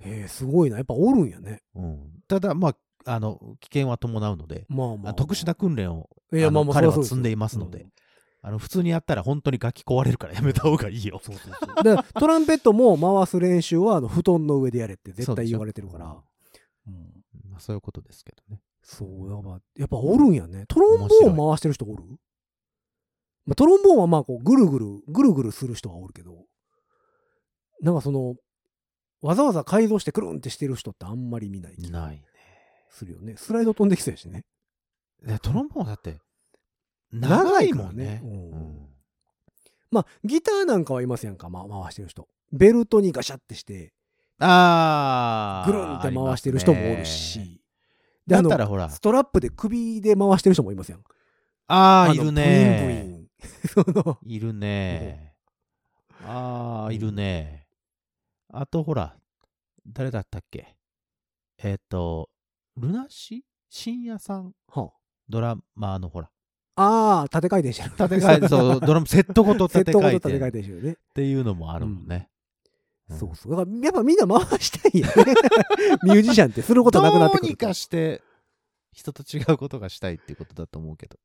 へえ、すごいな。やっぱおるんやね。うんただ、まあ、あの危険は伴うので、まあまあまあ。あ特殊な訓練をいや、あのま彼は積んでいますので、うんあの普通にやったら本当に楽器壊れるからやめた方がいいよ。そうそうそう。で、トランペットも回す練習は、あの、布団の上でやれって絶対言われてるから。うんまあ、そういうことですけどね。そう、やっぱ、やっぱおるんやね。トロンボーン回してる人おる？まあ、トロンボーンはまあ、こう、ぐるぐる、ぐるぐるする人はおるけど、なんかその、わざわざ改造してくるんってしてる人ってあんまり見ないないね。するよね。スライド飛んできそうやしね。でトロンボーンだって、長長いもんね。うんうんまあ、ギターなんかはいますやんか、まあ、回してる人。ベルトにガシャってして、ああ。ぐるんって回してる人もおるし。でだあのったらほら、ストラップで首で回してる人もいますやん。ああ、のいるね。いるね。ああ、いるね。あとほら、誰だったっけ？えっ、と、ルナシ？深夜さん？はドラマーのほら、あ。ああ、縦回転してる。立て替え、そう、ドラムセットごとセッ立て替え トごと縦回てっ転してるね。ていうのもあるもんね。んそうそう。だから、やっぱみんな回したいよね。ミュージシャンってすることなくなってくると。どうにかして、人と違うことがしたいっていうことだと思うけど。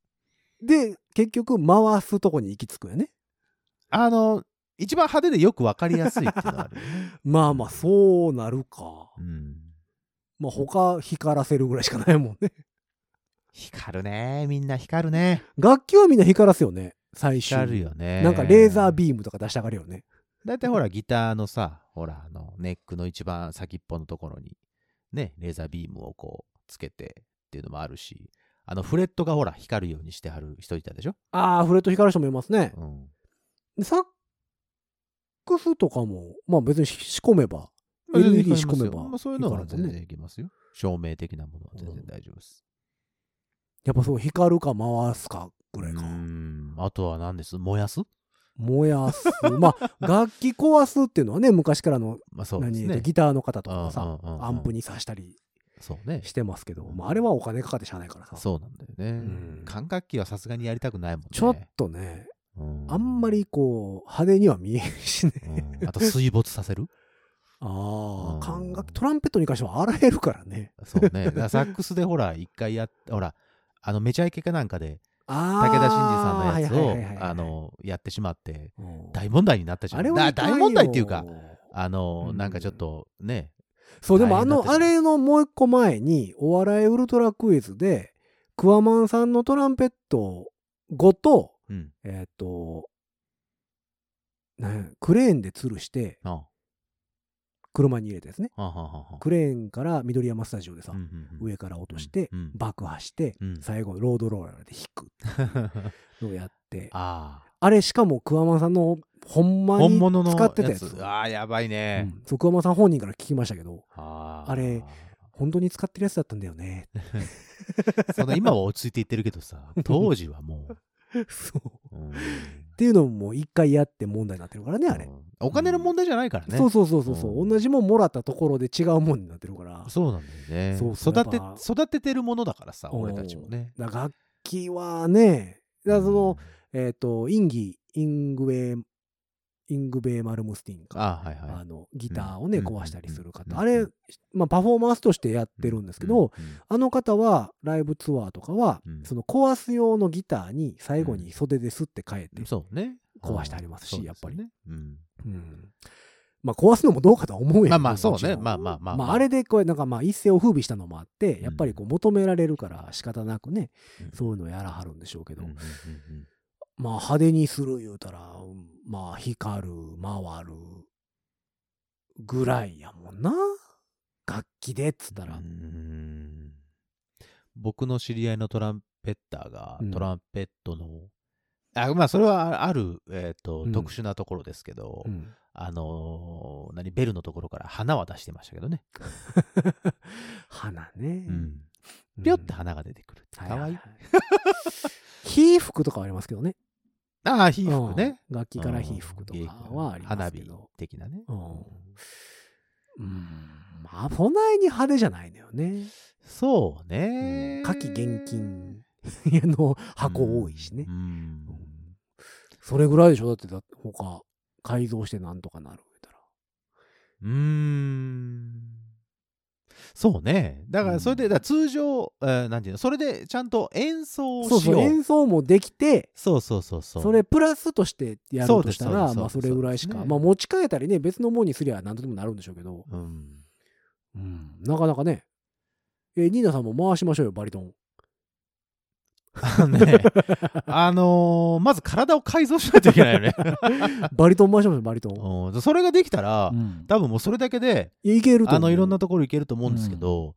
で、結局、回すとこに行き着くよね。あの、一番派手でよくわかりやすいっていうのはあるよね。まあまあ、そうなるか。うん。まあ、他光らせるぐらいしかないもんね。光るね。みんな光るね。楽器はみんな光らすよね。最終。光るよね。なんかレーザービームとか出したがるよね。だいたいほら、ギターのさ、ほら、あの、ネックの一番先っぽのところに、ね、レーザービームをこう、つけてっていうのもあるし、あの、フレットがほら、光るようにしてはる人いたでしょ？ああ、フレット光る人もいますね。うん。でサックスとかも、まあ別に仕込めば、LED 仕込めばまあ、そういうのは全然いきますよ。照明的なものは全然大丈夫です。やっぱそう光るか回すかぐらいかう。ん。あとは何です？燃やす？燃やす。まあ楽器壊すっていうのはね、昔からの、まあそうです何、ね。ギターの方とかはさ、うんうんうんうんアンプに挿したりそうね。してますけど、まああれはお金かかってしゃあないからさ。そうなんだよねうん。管楽器はさすがにやりたくないもんね。ちょっとね、うんあんまりこう、派手には見えんしね。うんあと水没させる？あうんあ、管楽器、トランペットに関しては洗えるからね。そうね。だからサックスでほら、一回やっ、ほら、あの、めちゃイケかなんかで。武田真治さんのやつを、あ、の、やってしまって、うん。大問題になったじゃん。あれはだ痛いよ。大問題っていうか、あの、うん。なんかちょっとね、そう、でもあの、あれのもう一個前に、お笑いウルトラクイズで、クワマンさんのトランペットごと、うん。えーっと、クレーンで吊るして、あ車に入れたやつね。クレーンから緑山スタジオでさ、うんうんうん上から落として、うんうん爆破して、うん最後ロードローラーで引く のをやって、ああれしかもクワマンさんのほんあ。まに本物の使ってたやつ。ああ、やばいうね。んそうクワマンさん本人から聞きましたけど、あれ本当に使ってるやつだったんだよね。その今は落ち着いて言ってるけどさ、当時はも そう。う。うんっていうのも一回やって問題になってるからね、あれ。うんお金の問題じゃないからね。そうそうそうそうそう、うん同じもんもらったところで違うもんになってるから。そうなんだよね。そう育て育ててるものだからさ、うん俺たちもね。楽器はね、だその、えっ、と、インギ、イングベイ、イングベイ・マルムスティンか。あはいはい。あのギターをね、うん壊したりする方、うんあれ、まあ、パフォーマンスとしてやってるんですけど、うん、うんあの方はライブツアーとかは、うん。その壊す用のギターに最後に袖ですって変えて。壊してありますしうんやっぱり。ね。うん。うん。まあ壊すのもどうかとは思うやんまあまあそうね。まあまあまあまあまあ。あれでこうなんかまあ一世を風靡したのもあってやっぱりこう求められるから仕方なくね、うん。そういうのやらはるんでしょうけど、まあ派手にする言うたらうんまあ光る回るぐらいやもんな。楽器でっつったら、うんうん。僕の知り合いのトランペッターがうん。トランペットの、あまあそれはある、えーとうん。特殊なところですけど、うん。あのー何ベルのところから花は出してましたけどね、花ね、うん、うん。ぴょって花が出てくる、かわいいはは火服とかはありますけどねああ火服ね、うん。楽器から火吹くとかはありま花火すけど。的なね、うん。うん。まあ、そないに派手じゃないのよね。そうね。夏季現金の箱多いしね。う。ん。うん。それぐらいでしょ？だってだ他改造してなんとかなる言うたら。うーんそうね。だから、それで、だから通常、えーなんていうの、それでちゃんと演奏をしよう。そうそう、演奏もできて、そうそうそうそう。それプラスとしてやるとしたら、そうですそうですまあそれぐらいしか。ねまあ持ち替えたりね、別のものにすりゃ何とでもなるんでしょうけど、うん。うん、なかなかね。え、ニーナさんも回しましょうよ、バリトン。あのね、あのーまず体を改造しないといけないよね。バリトン回しましょう、バリトン。うんそれができたら、うん多分もうそれだけで、いやいけると思うあの、いろんなところ行けると思うんですけど、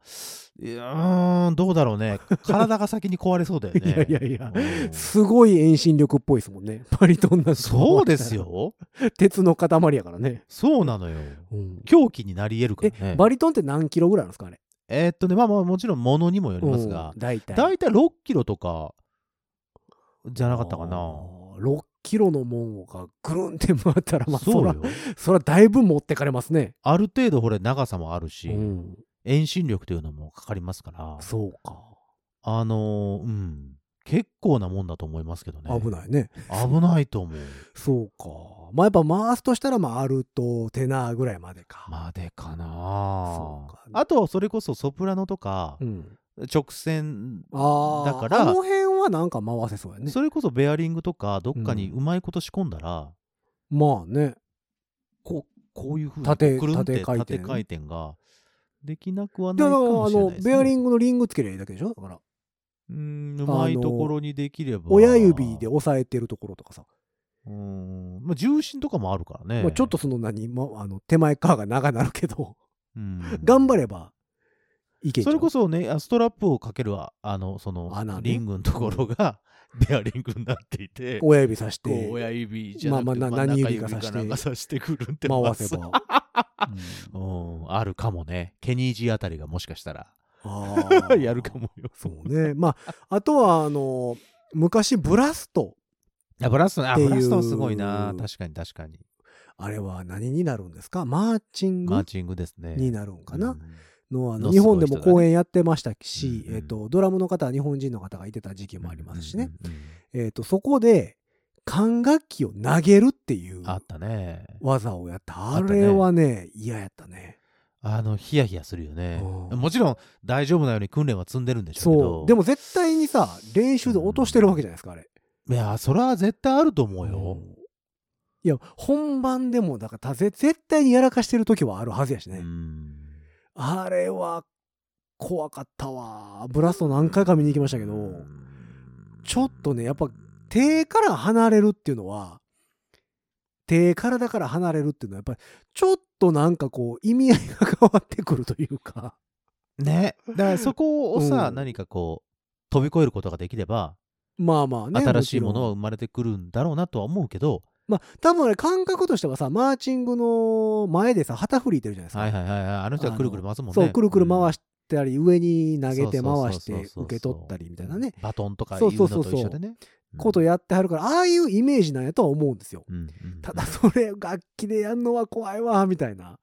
いやーん、どうだろうね。体が先に壊れそうだよね。いやいやいやうんすごい遠心力っぽいですもんね。バリトンなそうです。よ。鉄の塊やからね。そうなのよ。うん狂気になり得るからえ、ね。バリトンって何キロぐらいなんですかあれ？えーっとね、まあまあもちろん物にもよりますがうん、大体。だいたい6キロとかじゃなかったかな。あー6キロのもんがぐるんって回ったら、まあ、そらそうよ、。そらだいぶ持ってかれますね。ある程度、これ長さもあるし、うん遠心力というのもかかりますから、そうか。あのーうん、結構なもんだと思いますけどね。危ないね。危ないと思う。そうか。まあやっぱ回すとしたら、まあアルト、テナーぐらいまでか。までかなそうかあと、それこそソプラノとかう、ん。直線、ああ。だからあの辺はなんか回せそうやね。それこそベアリングとか、どっかにうんうまいこと仕込んだら、まあね。こう、こういうふうに、縦くるんって縦回転縦回転ができなくはでないかあの、あのもしれないです、ね。ベアリングのリングつけりゃいいだけでしょ？だから、うん、うまいところにできれば。親指で押さえてるところとかさ。うん、まあ、重心とかもあるからね。まあ、ちょっとその何、まあの手前側が長なるけど、うん、頑張ればいけそう。れこそね、あストラップをかけるは、あの、その穴、ね。リングのところが、ベアリングになっていて、親指さして。親指じゃなくて、まあまあ何指かさしてなんかさして。くるって回せば。うん。うん、あるかもね。ケニージあたりがもしかしたら、やるかもよ。そうね。まあ、あとは、あの、昔ブラスト、あブラストね、あブラストはすごいな。確かに確かに。あれは何になるんですか？マーチング？マーチングですね。になるんかな、うんのあのの日本でも公演やってましたし、えっとドラムの方は日本人の方がいてた時期もありますしね、。えっとそこで管楽器を投げるっていうあったね。技をやったあれはね嫌やったねあの、ヒヤヒヤするよね。うん。もちろん大丈夫なように訓練は積んでるんでしょうけど。でも絶対にさ練習で落としてるわけじゃないですかあれ。いや、それは絶対あると思うよ。うん。いや本番でもだから絶対にやらかしてる時はあるはずやしね、うん。あれは怖かったわ。ブラスト何回か見に行きましたけど、ちょっとねやっぱ手から離れるっていうのは手体から離れるっていうのはやっぱりちょっとなんかこう意味合いが変わってくるというかね。だからそこをさ、うん何かこう、飛び越えることができれば、まあまあね新しいものは生まれてくるんだろうなとは思うけど、まあ多分あれ感覚としてはさマーチングの前でさ旗振りいてるじゃないですか、はいはいはいはい。あの人はくるくる回すもんね。そうくるくる回ししたり上に投げて回して受け取ったりみたいなね。バトンとかいそううのそうそう。そうと一緒でね。ことやってはるからああいうイメージなんやとは思うんですよ。うんうんうん。ただそれ楽器でやんのは怖いわみたいな。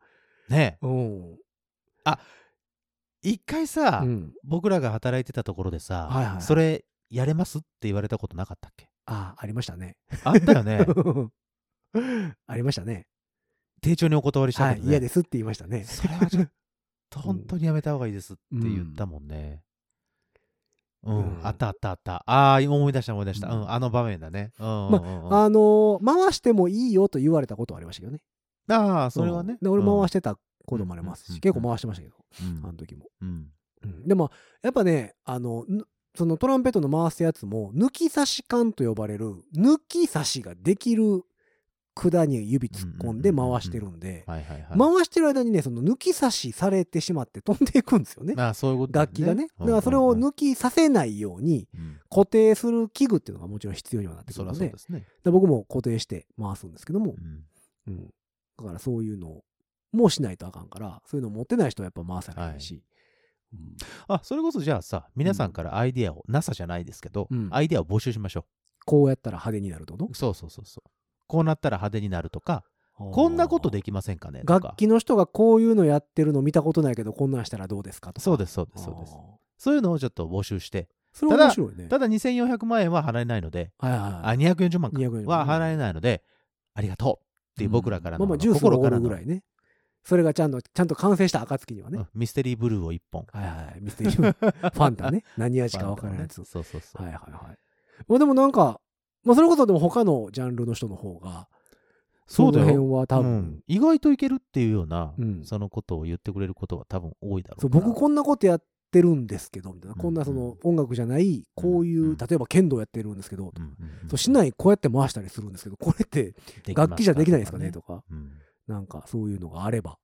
ね。うん、一回さ、うん、僕らが働いてたところでさ、はいはいはい。それやれますって言われたことなかったっけ？あありましたね。あったよね。ありましたね。丁重にお断りしたはいけどね。嫌ですって言いましたね。それはちょっと本当にやめた方がいいですって言ったもんね。うん、うん。あったあったあった。ああ、今思い出した思い出した。ううんん、あの場面だね。うんうんうん。うんあのー回してもいいよと言われたことはありましたけどね。ああ、それはね。で俺回ししてたこともありますし、うん結構回してましたけど、うん。あの時も、うん。うん。でもやっぱねあのぬそのトランペットの回すやつも抜き差し管と呼ばれる抜き差しができる管に指突っ込んで回してるんで。回してる間にねその抜き差しされてしまって 飛んでいくんですよね。楽器がね。だからそれを抜きさせないようにうん。固定する器具っていうのがもちろん必要にはなってくるので。そうですね。で僕も固定して回すんですけども。う、ん。うん、だからそういうのをもうしないとあかんからそういうの持ってない人はやっぱ回さないし、うん。あ、それこそじゃあさ、皆さんからアイディアを、NASA じゃないですけどうん、アイディアを募集しましょこうやったら派手になるってこう。そうそうそうそう。こうなったら派手になるとか、とこんなことできませんかね？とか。楽器の人がこういうのやってるの見たことないけどこんなんしたらどうですか？とか。そうです、そうです、そうです。あー。そういうのをちょっと募集して、それは面白いね。ただ2400万円は払えないので、はいはいあ、はい240万か。240は払えないので、ありがとうっていう僕らからの、まあまあジュースをおる心からのぐらいね。それがちゃんとちゃんと完成した暁にはね、うんミステリーブルーを1本。はいはいミステリーファンタ ね。何味か分からないやつ、そうそうそう。はいはいはい。まあでもなんかまあそれこそでも他のジャンルの人の方がそうだよ。の辺は多分、うん。意外といけるっていうような、うん。そのことを言ってくれることは多分多いだろう僕こんなことやってるんですけどみたいな、うん。こんなその音楽じゃないこういう、うん。例えば剣道やってるんですけど、そうしないこうやって回したりするんですけどこれって楽器じゃできないですかねとか。うん。なんかそういうのがあれば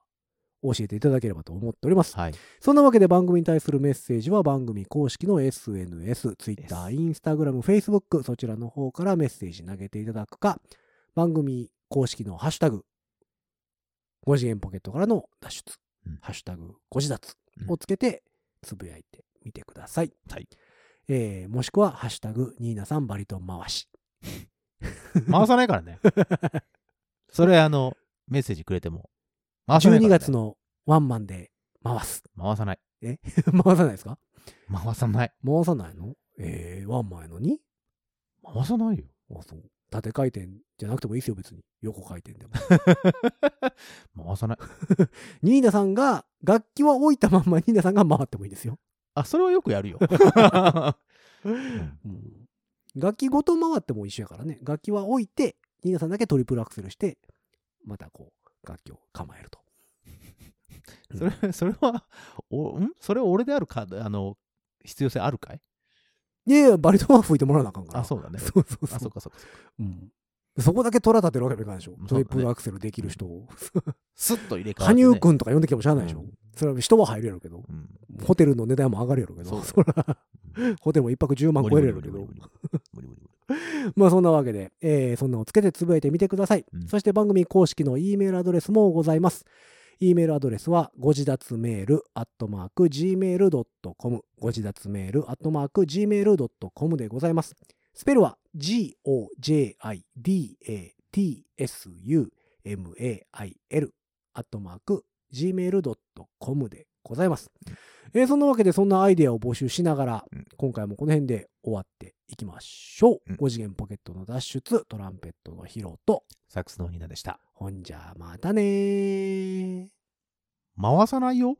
教えていただければと思っておりますはい。そんなわけで番組に対するメッセージは番組公式の SNS、Twitter、Instagram、Facebook そちらの方からメッセージ投げていただくか番組公式のハッシュタグ5次元ポケットからの脱出、うんハッシュタグ5次脱うんをつけてつぶやいてみてください。はいえーもしくは、ハッシュタグ、ニーナさんバリトン回し。回さないからね。それ、あの、メッセージくれても。回さないから12ね月のワンマンで回す。回さない。回さないですか？回さない。回さないの？えー、ワンマンやのに？回さないよ。あ、そう。縦回転じゃなくてもいいですよ、別に。横回転でも。回さない。ニーナさんが、楽器は置いたまんまニーナさんが回ってもいいですよ。あ、それはよくやるよ。うんうん楽器ごと回っても一緒やからね。楽器は置いて、ニーナさんだけトリプルアクセルして、またこう、楽器を構えると。それ、それは、お、ん？それは俺であるか、あの、必要性あるかい？いやいや、バリトンは吹いてもらわなあかんから。あ、そうだね。そうそうあ、そそうっ。かそっかそっか。うん。そこだけ虎立てるわけにはいかないでしょ。トリプルアクセルできる人を。スッと入れ替わって、羽ね。生くんとか呼んできてもしゃあないでしょ。うんそれは人は入るやろうけど。うん。ホテルの値段も上がるやろうけど。そそら、ホテルも一泊10万超えるやろうけど無理。無理無理無理無理無理 まあそんなわけで、えーそんなのをつけてつぶやいてみてください。うんそして番組公式の E メールアドレスもございます。E メールアドレスは、ご自立メール、アットマーク、gmail.com、ご自立メール、アットマーク、gmail.com でございます。スペルは、g-o-j-i-d-a-t-s-u-m-a-i-l、アットマーク、gmail.com でございます。えーそんなわけで、そんなアイデアを募集しながら、うん今回もこの辺で終わっていきましょう。うん5次元ポケットの脱出、トランペットのヒロと、サックスのニナでした。ほんじゃ、またねー。回さないよ。